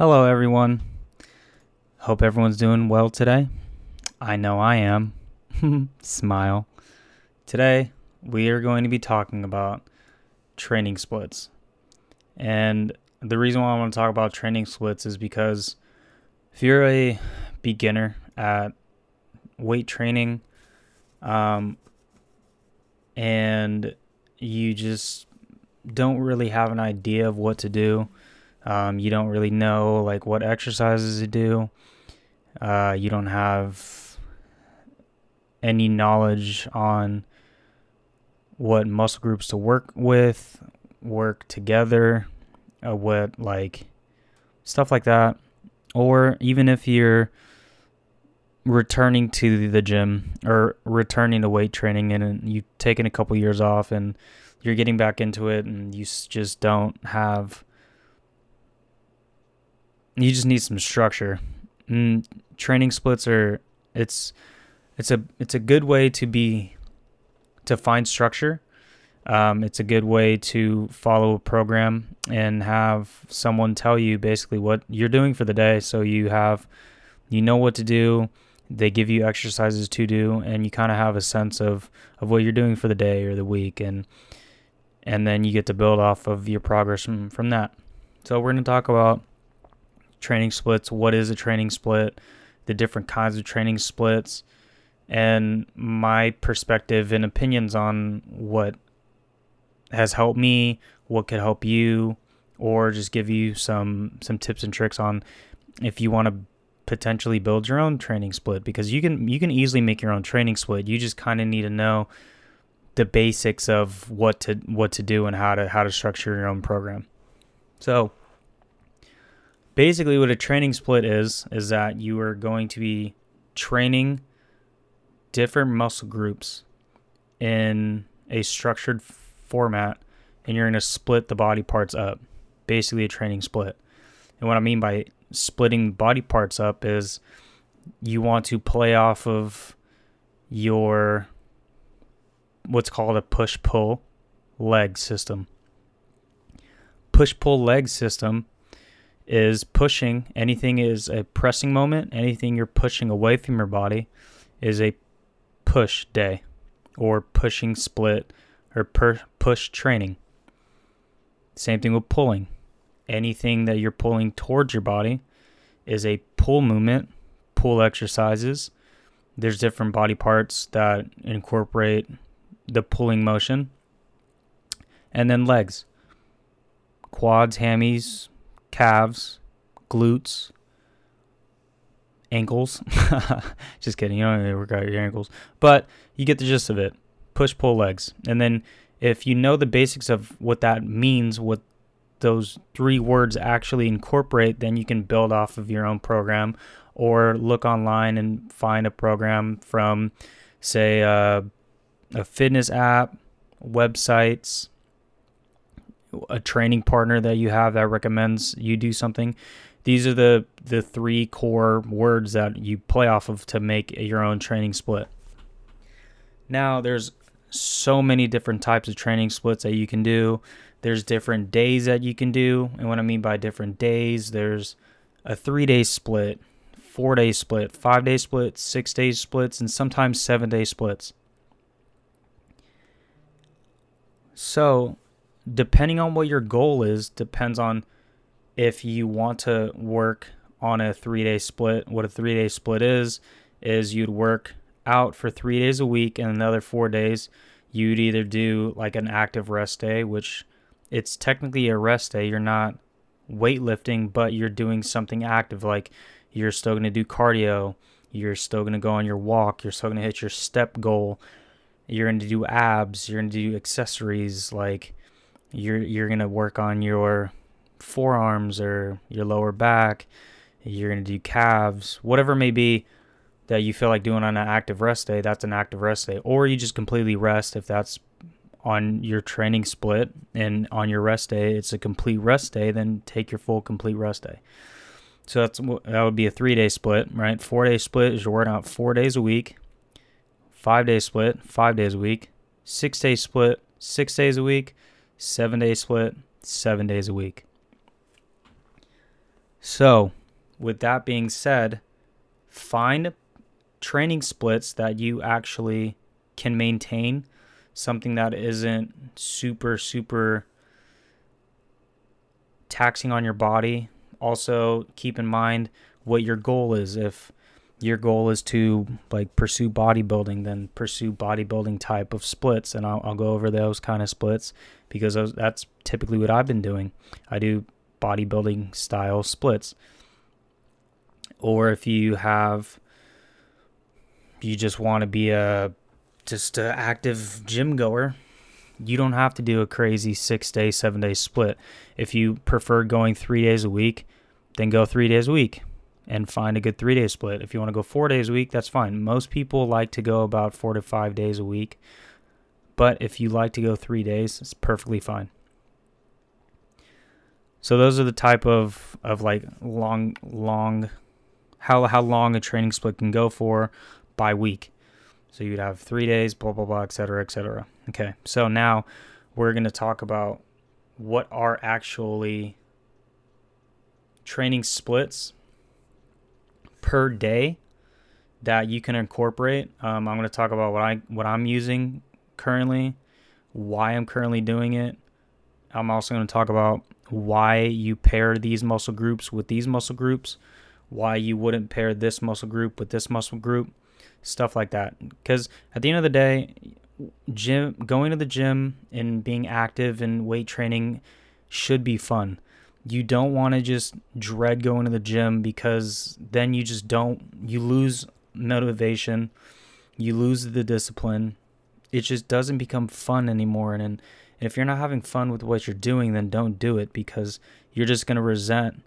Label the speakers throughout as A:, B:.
A: Hello, everyone. Hope everyone's doing well today. I know I am. Smile. Today, we are going to be talking about training splits. And the reason why I want to talk about training splits is because if you're a beginner at weight training, um, and you just don't really have an idea of what to do, um, you don't really know like what exercises to do. Uh, you don't have any knowledge on what muscle groups to work with, work together, uh, what like stuff like that. Or even if you're returning to the gym or returning to weight training and you've taken a couple years off and you're getting back into it and you just don't have you just need some structure. And training splits are it's it's a it's a good way to be to find structure. Um, it's a good way to follow a program and have someone tell you basically what you're doing for the day, so you have you know what to do. They give you exercises to do, and you kind of have a sense of of what you're doing for the day or the week, and and then you get to build off of your progress from from that. So we're going to talk about training splits, what is a training split, the different kinds of training splits, and my perspective and opinions on what has helped me, what could help you, or just give you some some tips and tricks on if you want to potentially build your own training split because you can you can easily make your own training split. You just kind of need to know the basics of what to what to do and how to how to structure your own program. So, basically what a training split is is that you are going to be training different muscle groups in a structured format and you're going to split the body parts up. Basically a training split. And what i mean by splitting body parts up is you want to play off of your what's called a push pull leg system. Push pull leg system is pushing. Anything is a pressing moment. Anything you're pushing away from your body is a push day or pushing split or per push training. Same thing with pulling. Anything that you're pulling towards your body is a pull movement pull exercises. There's different body parts that incorporate the pulling motion. And then legs. Quads hammies calves, glutes, ankles. Just kidding. You don't to work out your ankles. But you get the gist of it. Push, pull legs. And then if you know the basics of what that means, what those three words actually incorporate, then you can build off of your own program or look online and find a program from, say, uh, a fitness app, websites, a training partner that you have that recommends you do something. These are the the three core words that you play off of to make your own training split. Now, there's so many different types of training splits that you can do. There's different days that you can do. And what I mean by different days, there's a 3-day split, 4-day split, 5-day split, 6-day splits, and sometimes 7-day splits. So, depending on what your goal is, depends on if you want to work on a three day split. What a three day split is, is you'd work out for three days a week and another four days you'd either do like an active rest day, which it's technically a rest day. You're not weightlifting, but you're doing something active. Like you're still going to do cardio. You're still going to go on your walk. You're still going to hit your step goal. You're going to do abs. You're going to do accessories like you're you're gonna work on your forearms or your lower back. You're gonna do calves, whatever it may be that you feel like doing on an active rest day. That's an active rest day, or you just completely rest if that's on your training split and on your rest day it's a complete rest day then take your full complete rest day. So that's that would be a three day split right? Four day split is you're working out four days a week. Five day split five days a week. Six day split six days a week seven day split, seven days a week. So, with that being said, find training splits that you actually can maintain, something that isn't super, super taxing on your body. Also, keep in mind what your goal is. If your goal is to like pursue bodybuilding, then pursue bodybuilding type of splits, and I'll, I'll go over those kind of splits because those, that's typically what I've been doing. I do bodybuilding style splits. Or if you have, you just want to be a just an active gym goer, you don't have to do a crazy six day, seven day split. If you prefer going three days a week, then go three days a week and find a good three day split. If you want to go four days a week, that's fine. Most people like to go about four to five days a week. But if you like to go three days, it's perfectly fine. So those are the type of, of like long long how how long a training split can go for by week. So you'd have three days, blah blah blah, etc. etc. Okay. So now we're gonna talk about what are actually training splits per day that you can incorporate. Um, I'm going to talk about what I what I'm using currently, why I'm currently doing it. I'm also going to talk about why you pair these muscle groups with these muscle groups, why you wouldn't pair this muscle group with this muscle group, stuff like that. Because at the end of the day, gym going to the gym and being active and weight training should be fun you don't want to just dread going to the gym because then you just don't you lose motivation you lose the discipline. It just doesn't become fun anymore and, and if you're not having fun with what you're doing then don't do it because you're just going to resent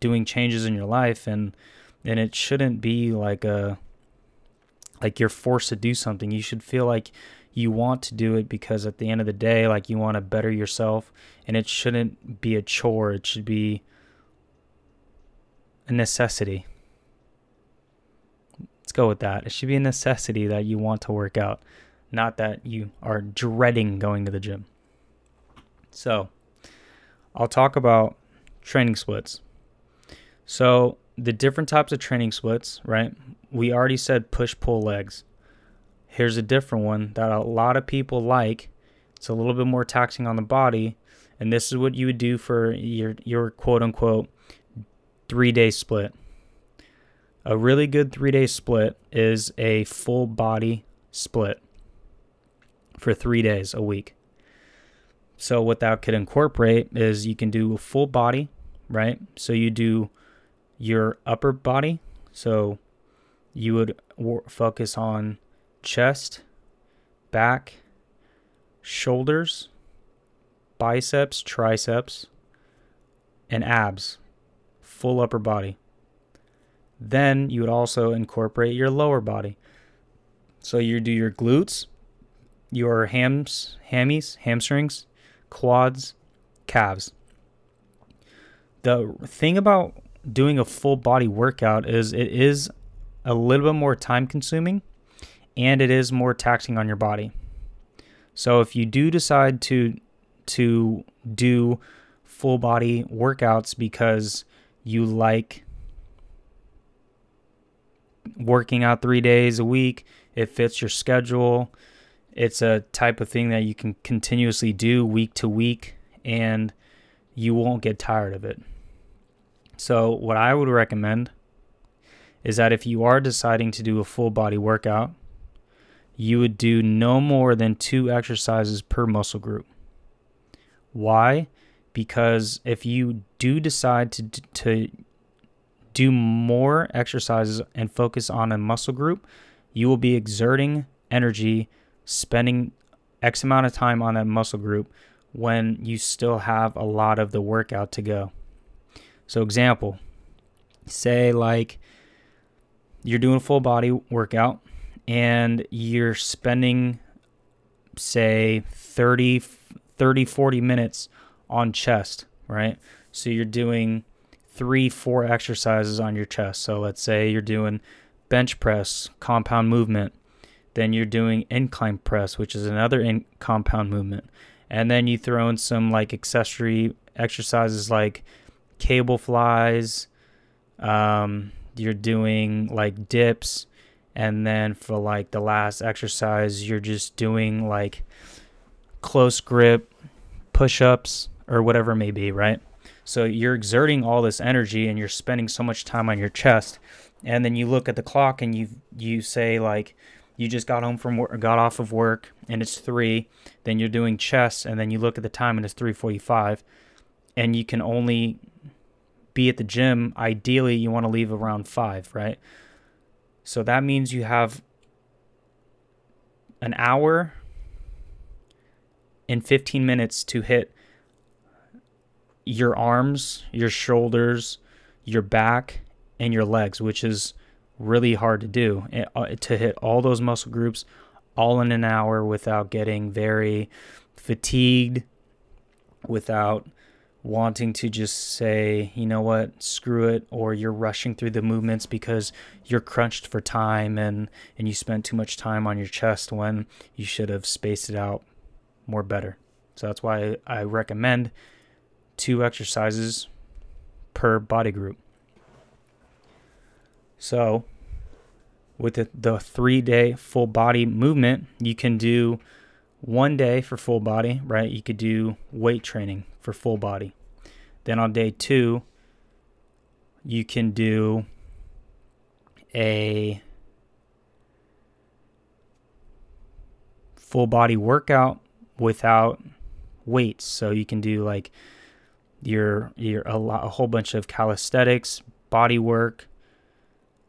A: doing changes in your life and and it shouldn't be like a like you're forced to do something. You should feel like you want to do it because at the end of the day, like you want to better yourself, and it shouldn't be a chore. It should be a necessity. Let's go with that. It should be a necessity that you want to work out, not that you are dreading going to the gym. So, I'll talk about training splits. So, the different types of training splits, right? We already said push pull legs. Here's a different one that a lot of people like. It's a little bit more taxing on the body, and this is what you would do for your your quote unquote three day split. A really good three day split is a full body split for three days a week. So, what that could incorporate is you can do a full body, right? So, you do your upper body. So, you would focus on chest, back, shoulders, biceps, triceps, and abs, full upper body. Then you would also incorporate your lower body. So you do your glutes, your hams, hammies, hamstrings, quads, calves. The thing about doing a full body workout is it is a little bit more time consuming and it is more taxing on your body. So if you do decide to to do full body workouts because you like working out 3 days a week, it fits your schedule. It's a type of thing that you can continuously do week to week and you won't get tired of it. So what I would recommend is that if you are deciding to do a full body workout, you would do no more than two exercises per muscle group. Why? Because if you do decide to, to do more exercises and focus on a muscle group, you will be exerting energy, spending X amount of time on that muscle group when you still have a lot of the workout to go. So, example, say like you're doing a full body workout and you're spending say 30 30 40 minutes on chest right? So you're doing three four exercises on your chest. So let's say you're doing bench press compound movement. Then you're doing incline press which is another in compound movement. And then you throw in some like accessory exercises like cable flies, um, you're doing like dips, and then for like the last exercise, you're just doing like close grip push ups or whatever it may be, right? So you're exerting all this energy and you're spending so much time on your chest. And then you look at the clock and you you say like you just got home from work, got off of work and it's 3, then you're doing chest and then you look at the time and it's 3:45 and you can only be at the gym ideally you want to leave around 5, right? So that means you have an hour and 15 minutes to hit your arms, your shoulders, your back, and your legs, which is really hard to do. Eh, uh, to hit all those muscle groups all in an hour without getting very fatigued, without wanting to just say, you know what, screw it, or you're rushing through the movements because you're crunched for time and, and you spent too much time on your chest when you should have spaced it out more better. So that's why I recommend two exercises per body group. So, with the, the three day full body movement, you can do one day for full body, right? You could do weight training for full body. Then on day two, you can do a full body workout without weights. So you can do like your your a, lot, a whole bunch of calisthenics, body work,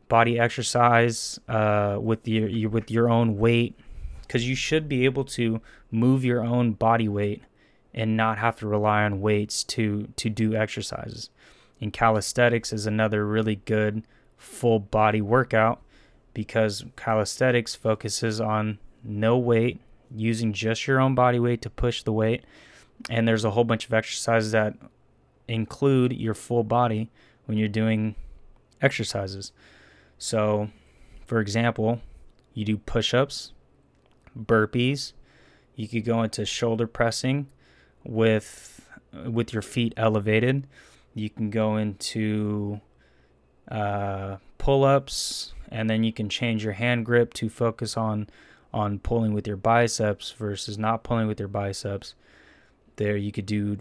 A: body exercise uh, with your, your with your own weight, because you should be able to move your own body weight and not have to rely on weights to to do exercises. And calisthenics is another really good full body workout because calisthenics focuses on no weight, using just your own body weight to push the weight. And there's a whole bunch of exercises that include your full body when you're doing exercises. So, for example, you do push ups, burpees, you could go into shoulder pressing with with your feet elevated. You can go into uh, pull ups, and then you can change your hand grip to focus on on pulling with your biceps versus not pulling with your biceps. There, you could do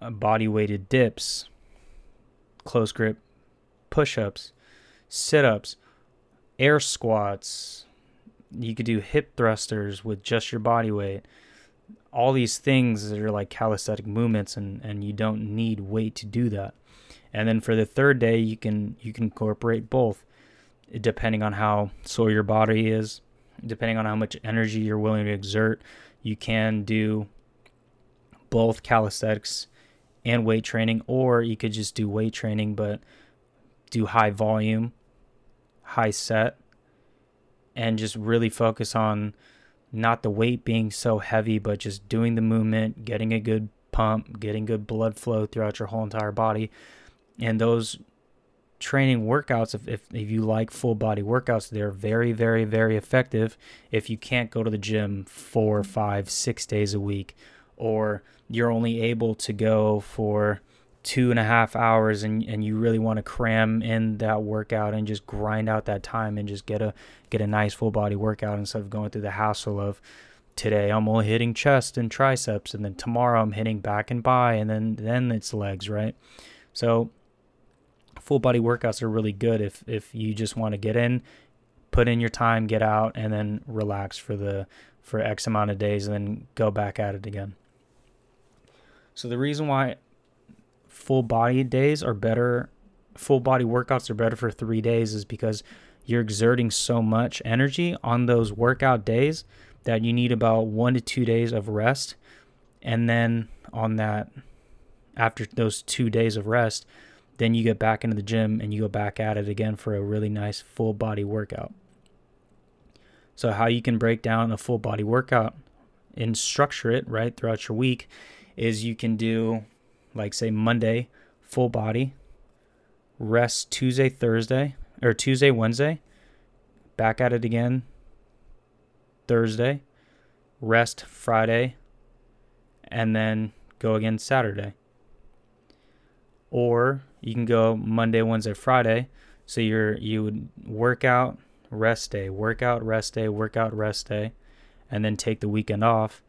A: uh, body weighted dips, close grip push ups, sit ups, air squats. You could do hip thrusters with just your body weight. All these things that are like calisthenic movements, and, and you don't need weight to do that. And then for the third day, you can you can incorporate both, depending on how sore your body is depending on how much energy you're willing to exert, you can do both calisthenics and weight training, or you could just do weight training but do high volume, high set, and just really focus on not the weight being so heavy, but just doing the movement, getting a good pump, getting good blood flow throughout your whole entire body. And those training workouts if, if, if you like full body workouts they're very very very effective if you can't go to the gym four five six days a week or you're only able to go for two and a half hours and, and you really want to cram in that workout and just grind out that time and just get a get a nice full body workout instead of going through the hassle of today I'm only hitting chest and triceps and then tomorrow I'm hitting back and by and then then it's legs right so full body workouts are really good if if you just want to get in, put in your time, get out, and then relax for the for X amount of days, and then go back at it again. So the reason why full body days are better, full body workouts are better for three days is because you're exerting so much energy on those workout days that you need about one to two days of rest. And then on that, after those two days of rest, then you get back into the gym and you go back at it again for a really nice full body workout. So, how you can break down a full body workout and structure it right throughout your week is you can do, like, say, Monday, full body, rest Tuesday, Thursday, or Tuesday, Wednesday, back at it again Thursday, rest Friday, and then go again Saturday or you can go Monday, Wednesday, Friday. So you're you would work out, rest day, workout, rest day, workout, rest day, and then take the weekend off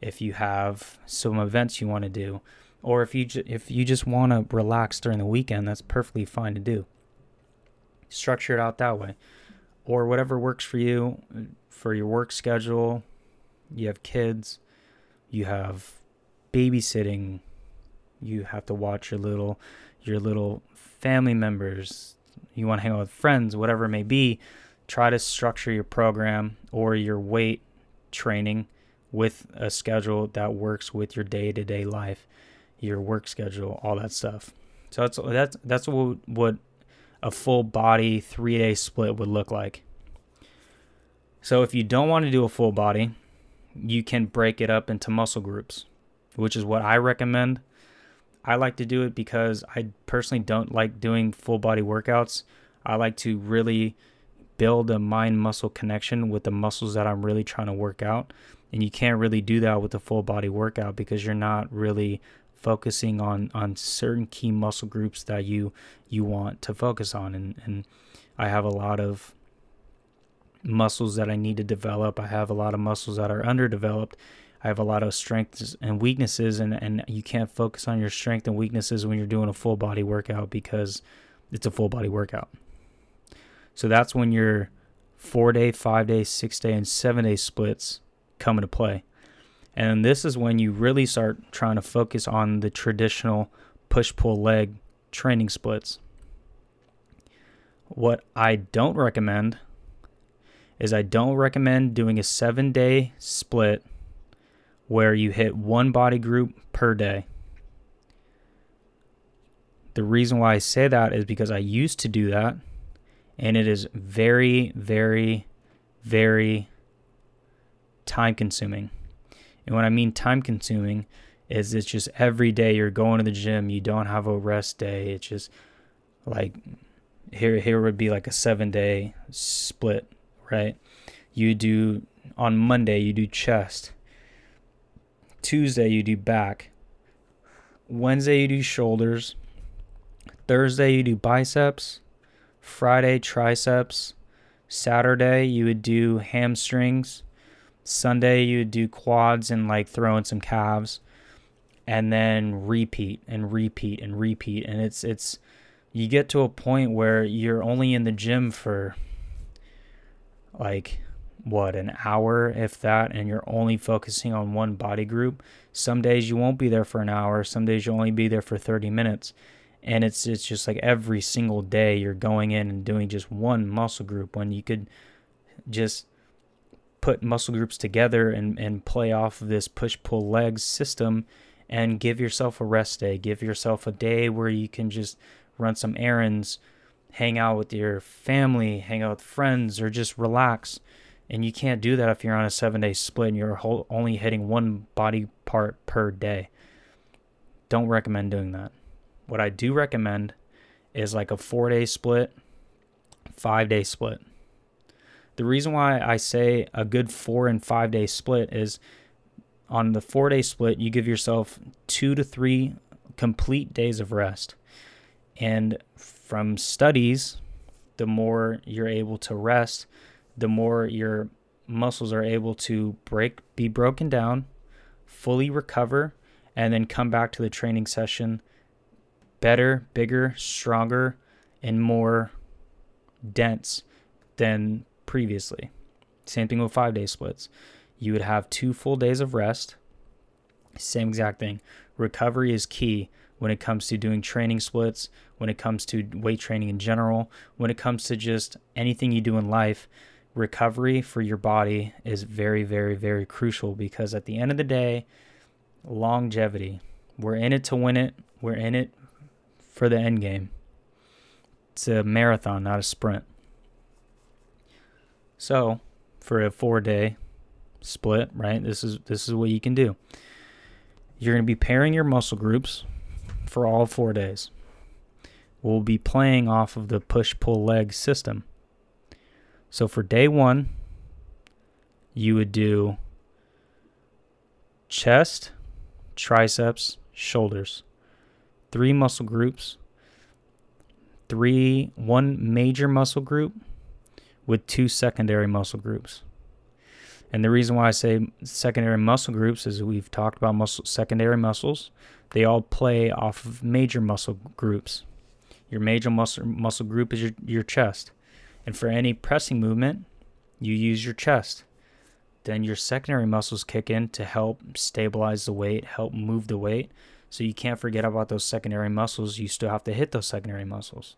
A: if you have some events you want to do, or if you ju- if you just want to relax during the weekend, that's perfectly fine to do. Structure it out that way, or whatever works for you for your work schedule. You have kids, you have babysitting, you have to watch your little your little family members. You want to hang out with friends, whatever it may be. Try to structure your program or your weight training with a schedule that works with your day-to-day life, your work schedule, all that stuff. So that's that's that's what what a full body 3-day split would look like. So if you don't want to do a full body, you can break it up into muscle groups, which is what I recommend. I like to do it because I personally don't like doing full body workouts. I like to really build a mind muscle connection with the muscles that I'm really trying to work out. And you can't really do that with a full body workout because you're not really focusing on on certain key muscle groups that you you want to focus on and and I have a lot of muscles that I need to develop. I have a lot of muscles that are underdeveloped. I have a lot of strengths and weaknesses, and, and you can't focus on your strength and weaknesses when you're doing a full body workout because it's a full body workout. So that's when your four day, five day, six day, and seven day splits come into play. And this is when you really start trying to focus on the traditional push pull leg training splits. What I don't recommend is I don't recommend doing a seven day split where you hit one body group per day. The reason why I say that is because I used to do that and it is very, very, very time consuming. And what I mean time consuming, is it's just every day you're going to the gym, you don't have a rest day. It's just like here here would be like a seven day split right? You do on Monday you do chest. Tuesday you do back. Wednesday you do shoulders. Thursday you do biceps. Friday triceps. Saturday you would do hamstrings. Sunday you would do quads and like throw in some calves. And then repeat and repeat and repeat. And it's it's you get to a point where you're only in the gym for like what an hour if that and you're only focusing on one body group some days you won't be there for an hour some days you'll only be there for 30 minutes and it's it's just like every single day you're going in and doing just one muscle group when you could just put muscle groups together and, and play off of this push pull legs system and give yourself a rest day give yourself a day where you can just run some errands hang out with your family, hang out with friends, or just relax. And you can't do that if you're on a seven day split and you're whole, only hitting one body part per day. Don't recommend doing that. What I do recommend is like a four day split, five day split. The reason why I say a good four and five day split is on the four day split, you give yourself two to three complete days of rest. And from studies, the more you're able to rest, the more your muscles are able to break be broken down, fully recover, and then come back to the training session better, bigger, stronger, and more dense than previously. Same thing with 5-day splits. You would have 2 full days of rest. Same exact thing. Recovery is key when it comes to doing training splits, when it comes to weight training in general, when it comes to just anything you do in life, recovery for your body is very, very, very crucial because at the end of the day, longevity. We're in it to win it. We're in it for the end game. It's a marathon, not a sprint. So, for a 4-day split, right? This is this is what you can do. You're going to be pairing your muscle groups for all four days. We'll be playing off of the push pull leg system. So for day one, you would do chest, triceps, shoulders. three muscle groups, three one major muscle group with two secondary muscle groups. And the reason why I say secondary muscle groups is we've talked about muscle secondary muscles. They all play off of major muscle groups. Your major muscle muscle group is your, your chest. And for any pressing movement, you use your chest. Then your secondary muscles kick in to help stabilize the weight, help move the weight. So you can't forget about those secondary muscles. You still have to hit those secondary muscles.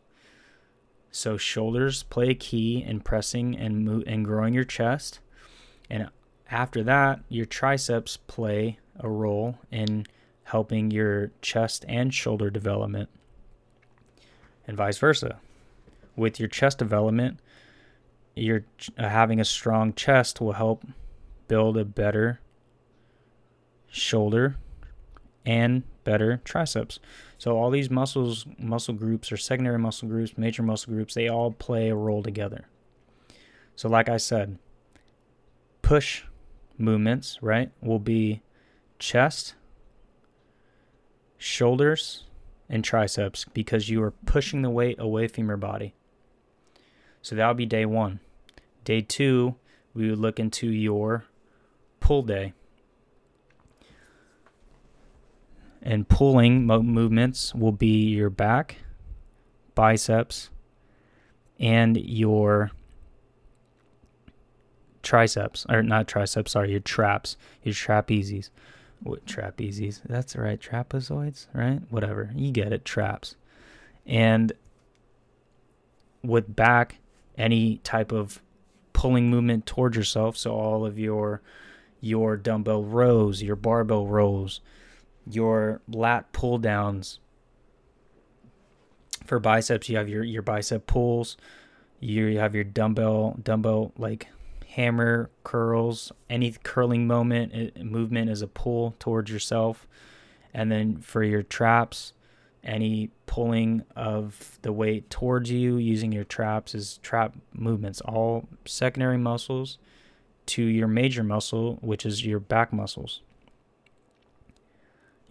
A: So shoulders play a key in pressing and mo- and growing your chest, and after that, your triceps play a role in helping your chest and shoulder development, and vice versa. With your chest development, your uh, having a strong chest will help build a better shoulder and better triceps. So all these muscles, muscle groups or secondary muscle groups, major muscle groups, they all play a role together. So like I said, push movements, right, will be chest, shoulders, and triceps because you are pushing the weight away from your body. So that would be day 1. Day 2, we would look into your pull day. And pulling mo- movements will be your back, biceps, and your triceps, or not triceps, sorry, your traps, your trapezes. What trapezes? That's right, trapezoids, right? Whatever, you get it, traps. And with back, any type of pulling movement towards yourself, so all of your your dumbbell rows, your barbell rows, your lat pull downs. For biceps, you have your, your bicep pulls. You have your dumbbell dumbbell like hammer curls. Any curling moment eh, movement is a pull towards yourself. And then for your traps, any pulling of the weight towards you using your traps is trap movements. All secondary muscles to your major muscle, which is your back muscles.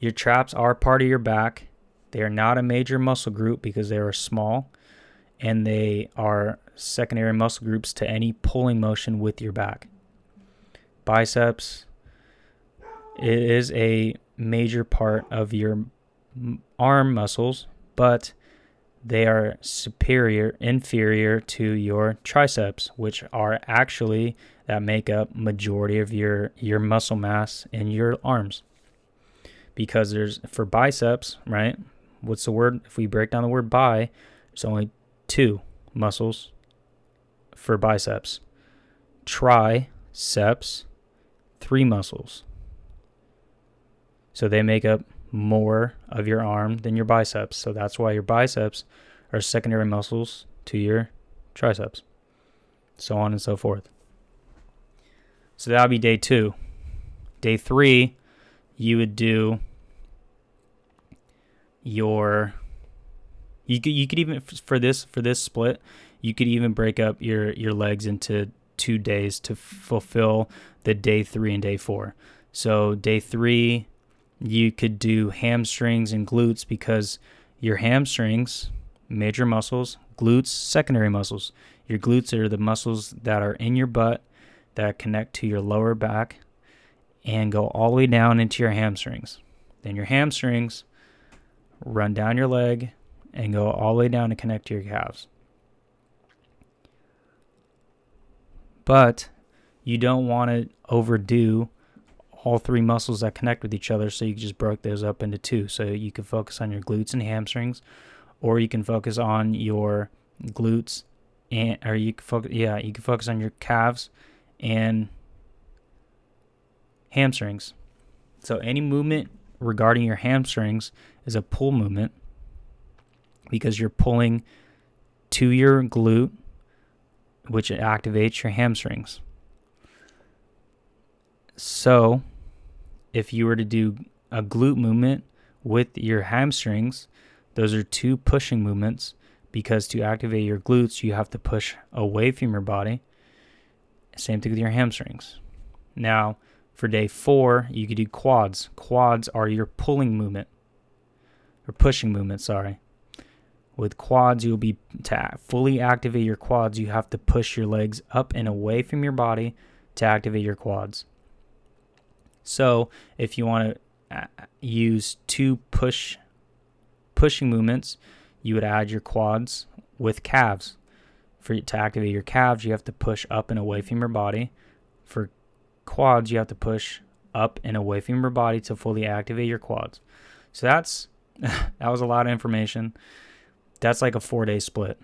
A: Your traps are part of your back. They are not a major muscle group because they are small and they are secondary muscle groups to any pulling motion with your back. Biceps it is a major part of your arm muscles, but they are superior inferior to your triceps, which are actually that make up majority of your your muscle mass in your arms because there's for biceps, right? What's the word? If we break down the word bi, there's only two muscles for biceps. Triceps, three muscles. So they make up more of your arm than your biceps. So that's why your biceps are secondary muscles to your triceps. So on and so forth. So that'll be day two. Day three you would do your you could you could even for this for this split you could even break up your your legs into two days to fulfill the day 3 and day 4 so day 3 you could do hamstrings and glutes because your hamstrings major muscles glutes secondary muscles. Your glutes are the muscles that are in your butt that connect to your lower back and go all the way down into your hamstrings. Then your hamstrings run down your leg and go all the way down to connect to your calves. But you don't want to overdo all three muscles that connect with each other, so you just broke those up into two. So you can focus on your glutes and hamstrings, or you can focus on your glutes and or you can focus yeah, you can focus on your calves and hamstrings. So any movement regarding your hamstrings is a pull movement because you're pulling to your glute, which activates your hamstrings. So, if you were to do a glute movement with your hamstrings, those are two pushing movements because to activate your glutes, you have to push away from your body. Same thing with your hamstrings. Now, for day four, you could do quads. Quads are your pulling movement. or pushing movement, sorry. With quads, you'll be to fully activate your quads, you have to push your legs up and away from your body to activate your quads. So, if you want to uh, use two push pushing movements, you would add your quads with calves. For to activate your calves, you have to push up and away from your body. For quads, you have to push up and away from your body to fully activate your quads. So that's that was a lot of information. That's like a four day split.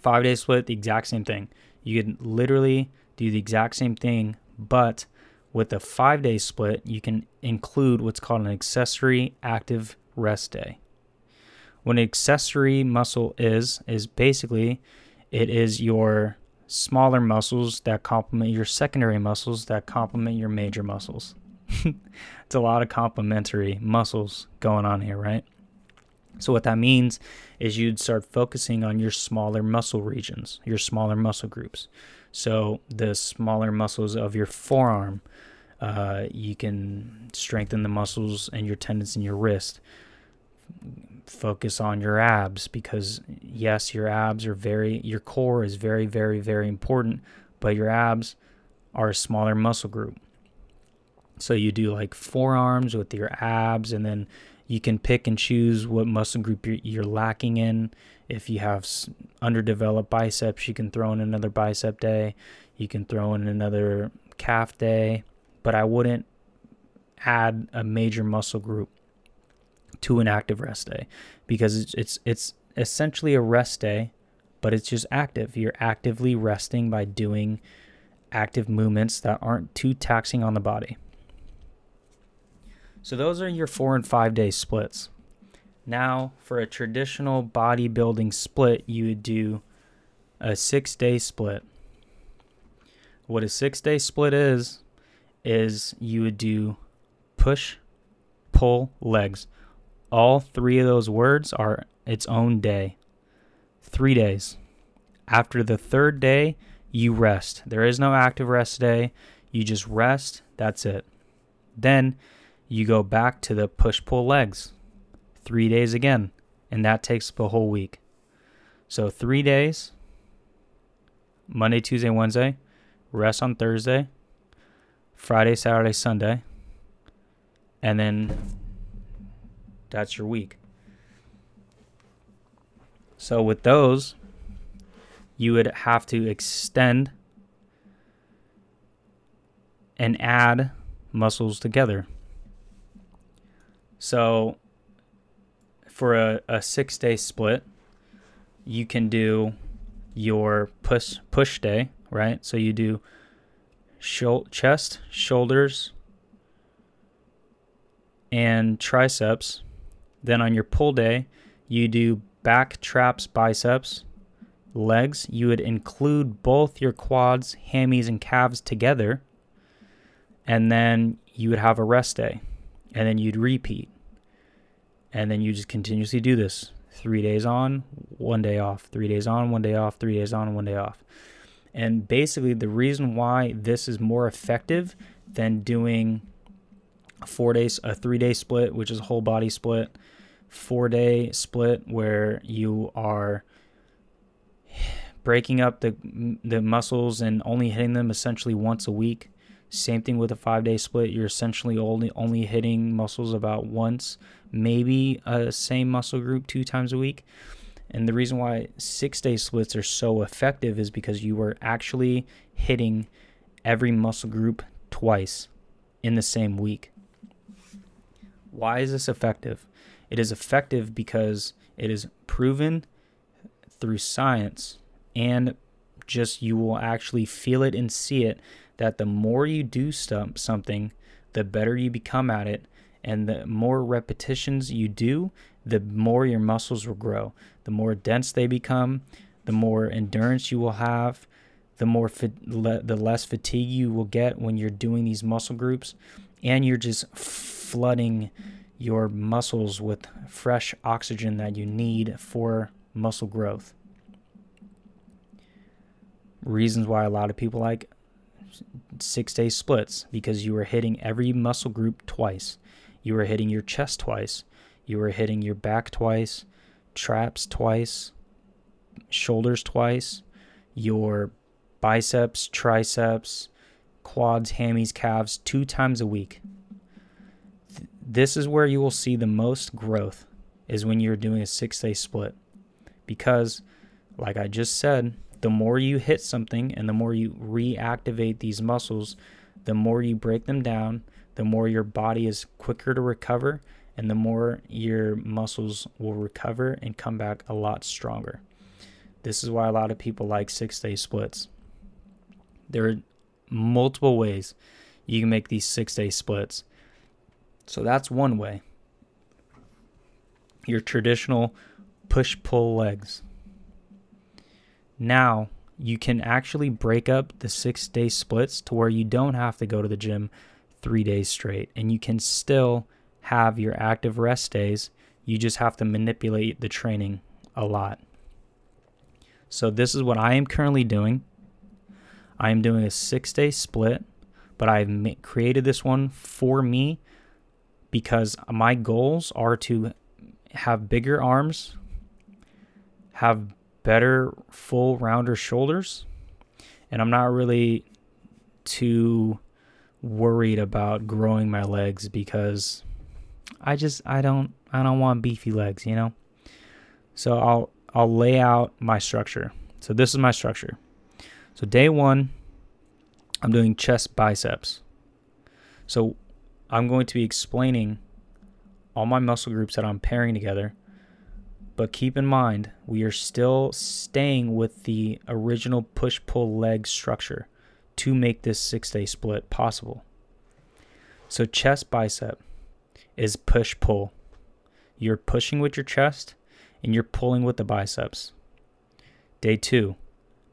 A: Five day split, the exact same thing. You can literally do the exact same thing, but with a five day split, you can include what's called an accessory active rest day. What an accessory muscle is, is basically it is your smaller muscles that complement your secondary muscles that complement your major muscles. it's a lot of complementary muscles going on here, right? So, what that means is you'd start focusing on your smaller muscle regions, your smaller muscle groups. So, the smaller muscles of your forearm, uh, you can strengthen the muscles and your tendons in your wrist. Focus on your abs because, yes, your abs are very, your core is very, very, very important, but your abs are a smaller muscle group. So you do like forearms with your abs, and then you can pick and choose what muscle group you're, you're lacking in. If you have underdeveloped biceps, you can throw in another bicep day. You can throw in another calf day, but I wouldn't add a major muscle group to an active rest day because it's it's, it's essentially a rest day, but it's just active. You're actively resting by doing active movements that aren't too taxing on the body. So those are your four and five day splits. Now, for a traditional bodybuilding split, you would do a six day split. What a six day split is, is you would do push, pull, legs. All three of those words are its own day. Three days. After the third day, you rest. There is no active rest day. You just rest. That's it. Then you go back to the push pull legs three days again, and that takes the whole week. So, three days Monday, Tuesday, Wednesday, rest on Thursday, Friday, Saturday, Sunday, and then that's your week. So, with those, you would have to extend and add muscles together. So for a, a six day split, you can do your push push day, right? So you do sh- chest, shoulders, and triceps. Then on your pull day, you do back, traps, biceps, legs. You would include both your quads, hammies, and calves together. And then you would have a rest day. And then you'd repeat. And then you just continuously do this three days on, one day off, three days on, one day off, three days on, one day off. And basically, the reason why this is more effective than doing a four days, a three day split, which is a whole body split, four day split where you are breaking up the the muscles and only hitting them essentially once a week. Same thing with a five day split. You're essentially only only hitting muscles about once maybe a same muscle group two times a week. And the reason why six day splits are so effective is because you are actually hitting every muscle group twice in the same week. Why is this effective? It is effective because it is proven through science and just you will actually feel it and see it that the more you do something, the better you become at it and the more repetitions you do, the more your muscles will grow. The more dense they become, the more endurance you will have, the more le- the less fatigue you will get when you're doing these muscle groups, and you're just flooding your muscles with fresh oxygen that you need for muscle growth. Reasons why a lot of people like six day splits because you are hitting every muscle group twice. You are hitting your chest twice. you are hitting your back twice, traps twice, shoulders twice, your biceps, triceps, quads, hammies, calves two times a week. This is where you will see the most growth is when you're doing a 6-day split. Because like I just said, the more you hit something and the more you reactivate these muscles, the more you break them down, the more your body is quicker to recover and the more your muscles will recover and come back a lot stronger. This is why a lot of people like six day splits. There are multiple ways you can make these six day splits. So that's one way. Your traditional push pull legs. Now you can actually break up the six day splits to where you don't have to go to the gym three days straight and you can still have your active rest days. You just have to manipulate the training a lot. So, this is what I am currently doing. I am doing a six day split, but I've created this one for me because my goals are to have bigger arms, have better full rounder shoulders, and I'm not really too worried about growing my legs because I just I don't I don't want beefy legs, you know. So I'll I'll lay out my structure. So this is my structure. So day 1 I'm doing chest biceps. So I'm going to be explaining all my muscle groups that I'm pairing together. But keep in mind, we are still staying with the original push pull leg structure to make this six day split possible. So, chest bicep is push pull. You're pushing with your chest and you're pulling with the biceps. Day two,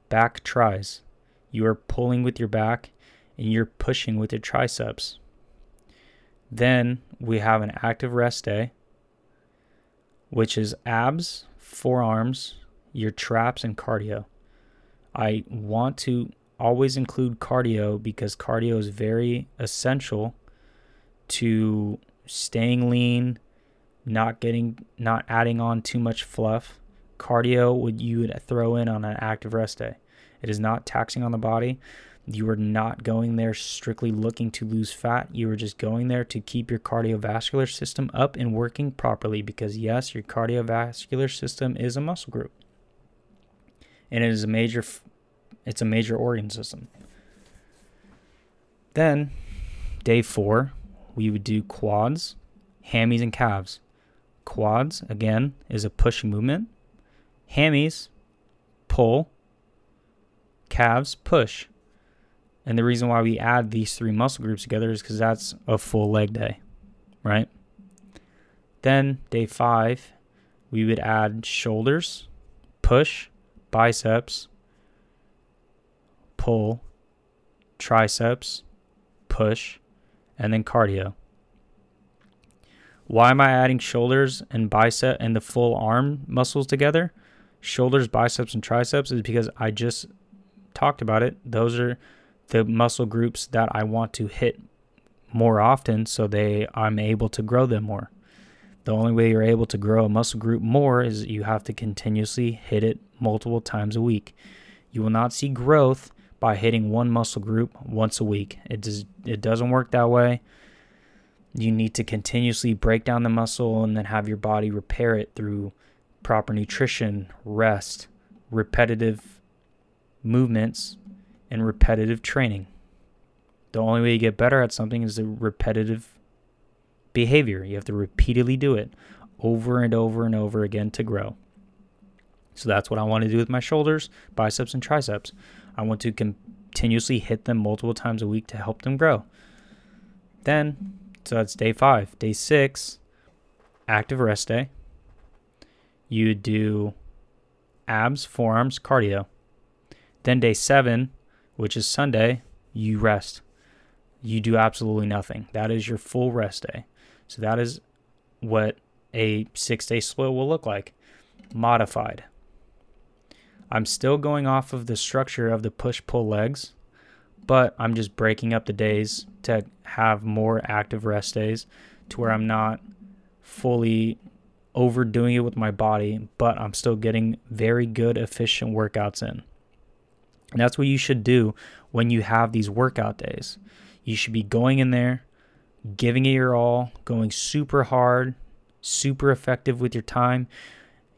A: back tris. You are pulling with your back and you're pushing with your triceps. Then we have an active rest day, which is abs, forearms, your traps, and cardio. I want to always include cardio because cardio is very essential to staying lean, not getting not adding on too much fluff. Cardio would you would throw in on an active rest day. It is not taxing on the body. You are not going there strictly looking to lose fat. You are just going there to keep your cardiovascular system up and working properly because yes, your cardiovascular system is a muscle group. And it is a major it's a major organ system. Then day 4, we would do quads, hammies, and calves. Quads, again, is a pushing movement. Hammies, pull. Calves, push. And the reason why we add these three muscle groups together is because that's a full leg day, right? Then, day five, we would add shoulders, push, biceps, pull, triceps, push, and then cardio. Why am I adding shoulders and bicep and the full arm muscles together? Shoulders, biceps, and triceps is because I just talked about it. Those are the muscle groups that I want to hit more often so they I'm able to grow them more. The only way you're able to grow a muscle group more is you have to continuously hit it multiple times a week. You will not see growth by hitting one muscle group once a week. It does it doesn't work that way. You need to continuously break down the muscle and then have your body repair it through proper nutrition, rest, repetitive movements, and repetitive training. The only way you get better at something is the repetitive behavior. You have to repeatedly do it over and over and over again to grow. So that's what I want to do with my shoulders, biceps, and triceps. I want to continuously hit them multiple times a week to help them grow. Then, so that's day five. Day six, active rest day. You do abs, forearms, cardio. Then day seven, which is Sunday, you rest. You do absolutely nothing. That is your full rest day. So that is what a six day split will look like. Modified. I'm still going off of the structure of the push pull legs, but I'm just breaking up the days to have more active rest days to where I'm not fully overdoing it with my body, but I'm still getting very good, efficient workouts in. And that's what you should do when you have these workout days. You should be going in there, giving it your all, going super hard, super effective with your time.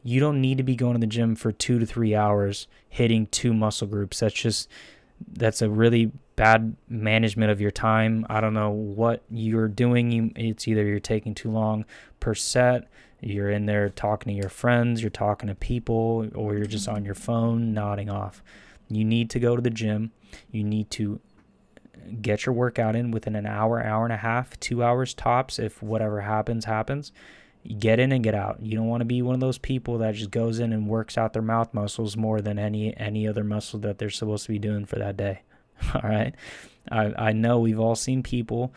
A: You don't need to be going to the gym for two to three hours hitting two muscle groups. That's just that's a really bad management of your time. I don't know what you're doing. It's either you're taking too long per set, you're in there talking to your friends, you're talking to people, or you're just on your phone nodding off. You need to go to the gym. You need to get your workout in within an hour, hour and a half, two hours tops. If whatever happens, happens. Get in and get out. You don't want to be one of those people that just goes in and works out their mouth muscles more than any any other muscle that they're supposed to be doing for that day. All right. I, I know we've all seen people.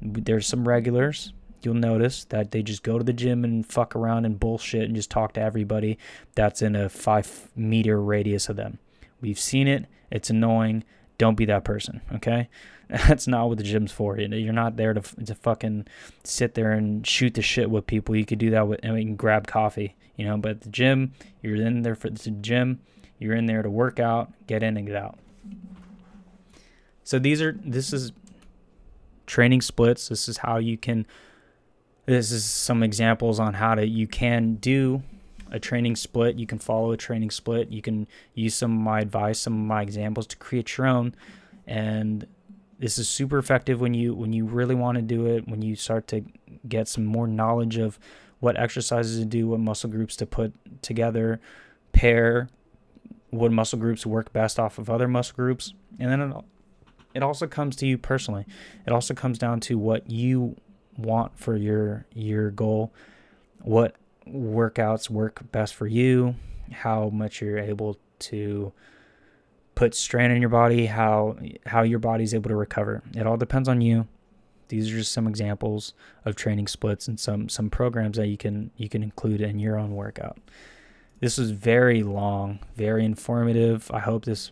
A: There's some regulars. You'll notice that they just go to the gym and fuck around and bullshit and just talk to everybody that's in a five meter radius of them. We've seen it. It's annoying. Don't be that person, okay? That's not what the gym's for. You're not there to, to fucking sit there and shoot the shit with people. You could do that with, I mean, grab coffee, you know, but the gym, you're in there for the gym. You're in there to work out, get in and get out. So these are, this is training splits. This is how you can, this is some examples on how to, you can do a training split. You can follow a training split. You can use some of my advice, some of my examples to create your own. And this is super effective when you when you really want to do it, when you start to get some more knowledge of what exercises to do, what muscle groups to put together, pair what muscle groups work best off of other muscle groups. And then it, it also comes to you personally. It also comes down to what you want for your your goal, what workouts work best for you, how much you're able to put strain on your body, how how your body's able to recover. It all depends on you. These are just some examples of training splits and some some programs that you can you can include in your own workout. This was very long, very informative. I hope this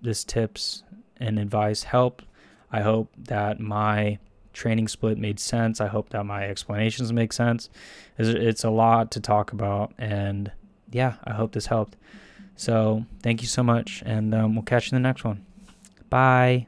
A: this tips and advice help. I hope that my training split made sense. I hope that my explanations make sense. It's a lot to talk about, and yeah, I hope this helped. So thank you so much, and um, we'll catch you in the next one. Bye.